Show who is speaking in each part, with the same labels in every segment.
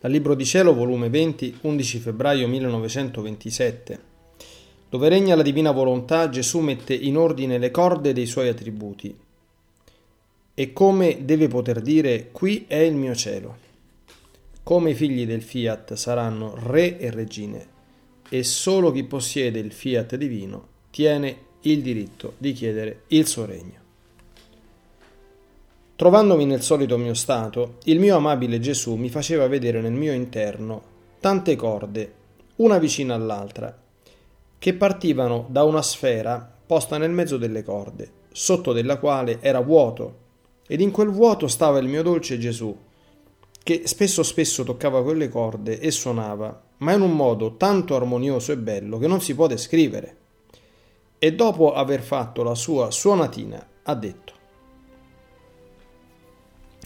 Speaker 1: Dal Libro di Cielo, volume 20, 11 febbraio 1927. Dove regna la divina volontà, Gesù mette in ordine le corde dei suoi attributi. E come deve poter dire, qui è il mio cielo. Come i figli del fiat saranno re e regine, e solo chi possiede il fiat divino tiene il diritto di chiedere il suo regno. Trovandomi nel solito mio stato, il mio amabile Gesù mi faceva vedere nel mio interno tante corde, una vicina all'altra, che partivano da una sfera posta nel mezzo delle corde, sotto della quale era vuoto, ed in quel vuoto stava il mio dolce Gesù, che spesso spesso toccava quelle corde e suonava, ma in un modo tanto armonioso e bello che non si può descrivere. E dopo aver fatto la sua suonatina, ha detto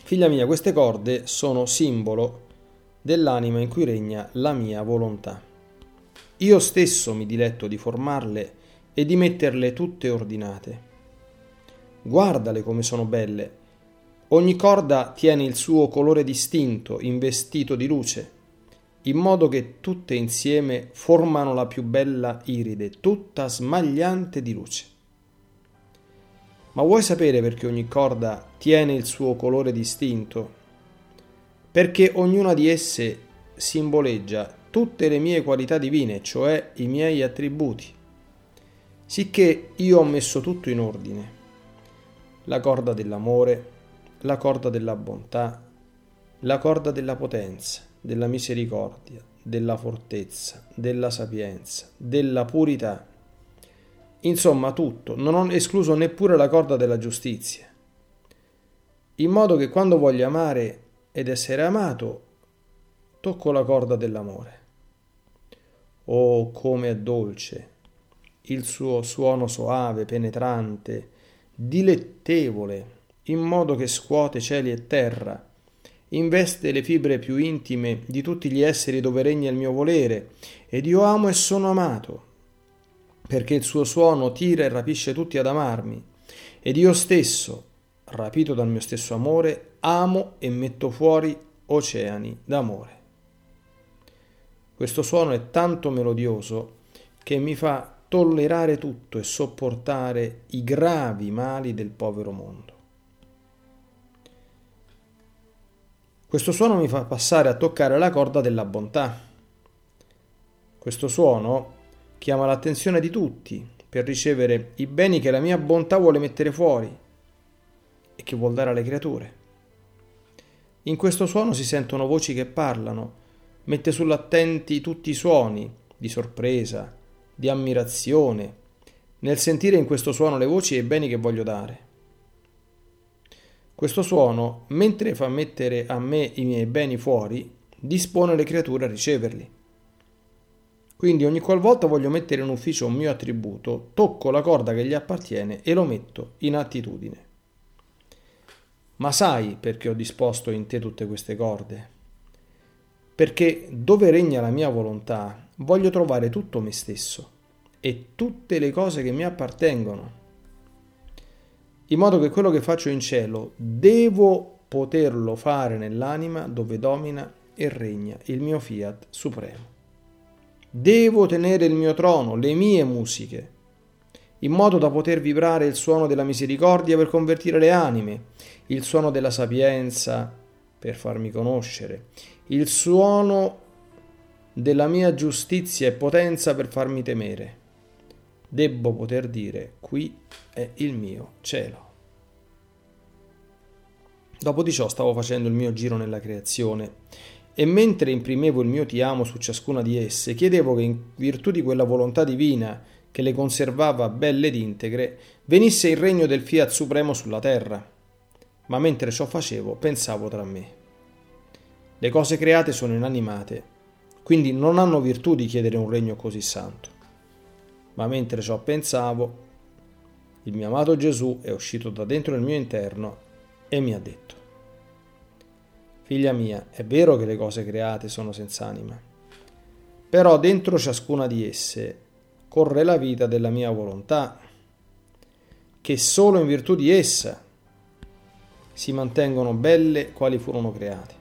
Speaker 1: Figlia mia, queste corde sono simbolo dell'anima in cui regna la mia volontà. Io stesso mi diletto di formarle e di metterle tutte ordinate. Guardale come sono belle. Ogni corda tiene il suo colore distinto, investito di luce, in modo che tutte insieme formano la più bella iride, tutta smagliante di luce. Ma vuoi sapere perché ogni corda tiene il suo colore distinto? Perché ognuna di esse simboleggia tutte le mie qualità divine, cioè i miei attributi. Sicché io ho messo tutto in ordine. La corda dell'amore, la corda della bontà, la corda della potenza, della misericordia, della fortezza, della sapienza, della purità Insomma, tutto, non ho escluso neppure la corda della giustizia. In modo che quando voglio amare ed essere amato, tocco la corda dell'amore. Oh, come è dolce il suo suono soave, penetrante, dilettevole, in modo che scuote cieli e terra, investe le fibre più intime di tutti gli esseri dove regna il mio volere, ed io amo e sono amato perché il suo suono tira e rapisce tutti ad amarmi, ed io stesso, rapito dal mio stesso amore, amo e metto fuori oceani d'amore. Questo suono è tanto melodioso che mi fa tollerare tutto e sopportare i gravi mali del povero mondo. Questo suono mi fa passare a toccare la corda della bontà. Questo suono chiama l'attenzione di tutti per ricevere i beni che la mia bontà vuole mettere fuori e che vuol dare alle creature. In questo suono si sentono voci che parlano, mette sull'attenti tutti i suoni di sorpresa, di ammirazione, nel sentire in questo suono le voci e i beni che voglio dare. Questo suono, mentre fa mettere a me i miei beni fuori, dispone le creature a riceverli. Quindi ogni qualvolta voglio mettere in ufficio un mio attributo, tocco la corda che gli appartiene e lo metto in attitudine. Ma sai perché ho disposto in te tutte queste corde? Perché dove regna la mia volontà voglio trovare tutto me stesso e tutte le cose che mi appartengono. In modo che quello che faccio in cielo devo poterlo fare nell'anima dove domina e regna il mio fiat supremo. Devo tenere il mio trono, le mie musiche, in modo da poter vibrare il suono della misericordia per convertire le anime, il suono della sapienza per farmi conoscere, il suono della mia giustizia e potenza per farmi temere. Debbo poter dire, qui è il mio cielo. Dopo di ciò stavo facendo il mio giro nella creazione e mentre imprimevo il mio ti amo su ciascuna di esse, chiedevo che in virtù di quella volontà divina che le conservava belle ed integre, venisse il regno del Fiat Supremo sulla terra. Ma mentre ciò facevo, pensavo tra me. Le cose create sono inanimate, quindi non hanno virtù di chiedere un regno così santo. Ma mentre ciò pensavo, il mio amato Gesù è uscito da dentro il mio interno e mi ha detto, Figlia mia, è vero che le cose create sono senza anima, però dentro ciascuna di esse corre la vita della mia volontà, che solo in virtù di essa si mantengono belle quali furono create.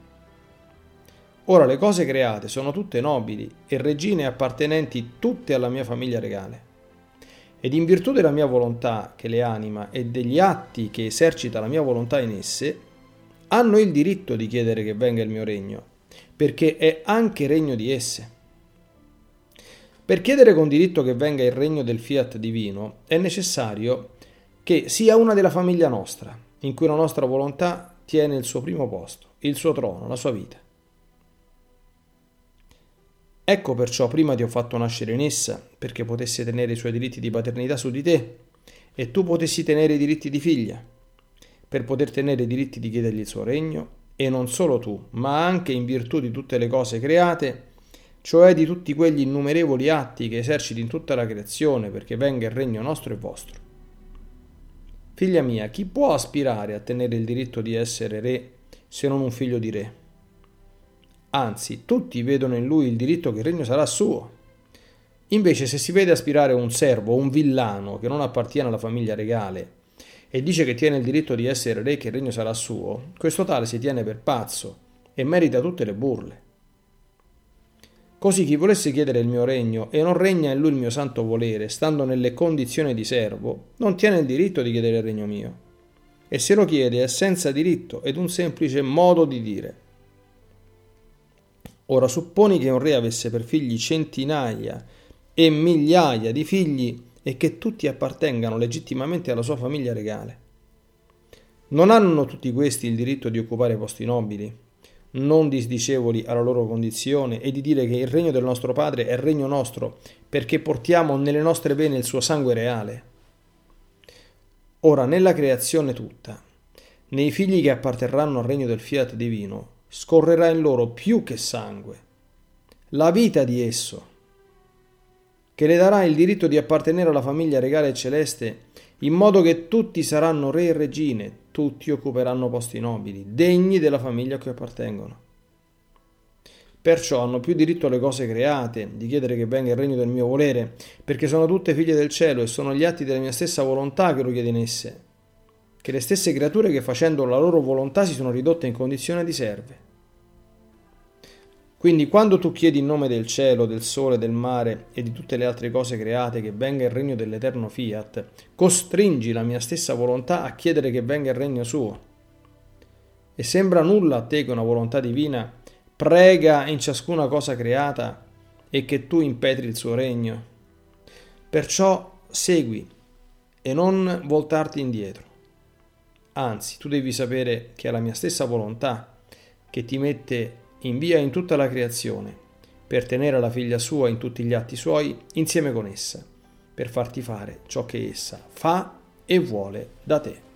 Speaker 1: Ora le cose create sono tutte nobili e regine appartenenti tutte alla mia famiglia regale. Ed in virtù della mia volontà che le anima e degli atti che esercita la mia volontà in esse, hanno il diritto di chiedere che venga il mio regno, perché è anche regno di esse. Per chiedere con diritto che venga il regno del fiat divino è necessario che sia una della famiglia nostra, in cui la nostra volontà tiene il suo primo posto, il suo trono, la sua vita. Ecco perciò prima ti ho fatto nascere in essa, perché potesse tenere i suoi diritti di paternità su di te, e tu potessi tenere i diritti di figlia, per poter tenere i diritti di chiedergli il suo regno, e non solo tu, ma anche in virtù di tutte le cose create, cioè di tutti quegli innumerevoli atti che eserciti in tutta la creazione perché venga il regno nostro e vostro. Figlia mia, chi può aspirare a tenere il diritto di essere re se non un figlio di re? Anzi, tutti vedono in lui il diritto che il regno sarà suo. Invece, se si vede aspirare un servo un villano che non appartiene alla famiglia regale e dice che tiene il diritto di essere re e che il regno sarà suo, questo tale si tiene per pazzo e merita tutte le burle. Così chi volesse chiedere il mio regno e non regna in lui il mio santo volere, stando nelle condizioni di servo, non tiene il diritto di chiedere il regno mio. E se lo chiede è senza diritto ed un semplice modo di dire. Ora supponi che un re avesse per figli centinaia e migliaia di figli e che tutti appartengano legittimamente alla sua famiglia regale. Non hanno tutti questi il diritto di occupare posti nobili, non disdicevoli alla loro condizione, e di dire che il regno del nostro Padre è regno nostro, perché portiamo nelle nostre vene il suo sangue reale. Ora, nella creazione tutta, nei figli che apparterranno al regno del fiat divino, scorrerà in loro più che sangue, la vita di esso, che le darà il diritto di appartenere alla famiglia regale e celeste, in modo che tutti saranno re e regine, tutti occuperanno posti nobili, degni della famiglia a cui appartengono. Perciò hanno più diritto alle cose create, di chiedere che venga il regno del mio volere, perché sono tutte figlie del cielo e sono gli atti della mia stessa volontà che lo chiede in esse che le stesse creature che facendo la loro volontà si sono ridotte in condizione di serve. Quindi quando tu chiedi in nome del cielo, del sole, del mare e di tutte le altre cose create che venga il regno dell'eterno fiat, costringi la mia stessa volontà a chiedere che venga il regno suo. E sembra nulla a te che una volontà divina prega in ciascuna cosa creata e che tu impetri il suo regno. Perciò segui e non voltarti indietro. Anzi, tu devi sapere che è la mia stessa volontà che ti mette in via in tutta la creazione, per tenere la figlia sua in tutti gli atti suoi insieme con essa, per farti fare ciò che essa fa e vuole da te.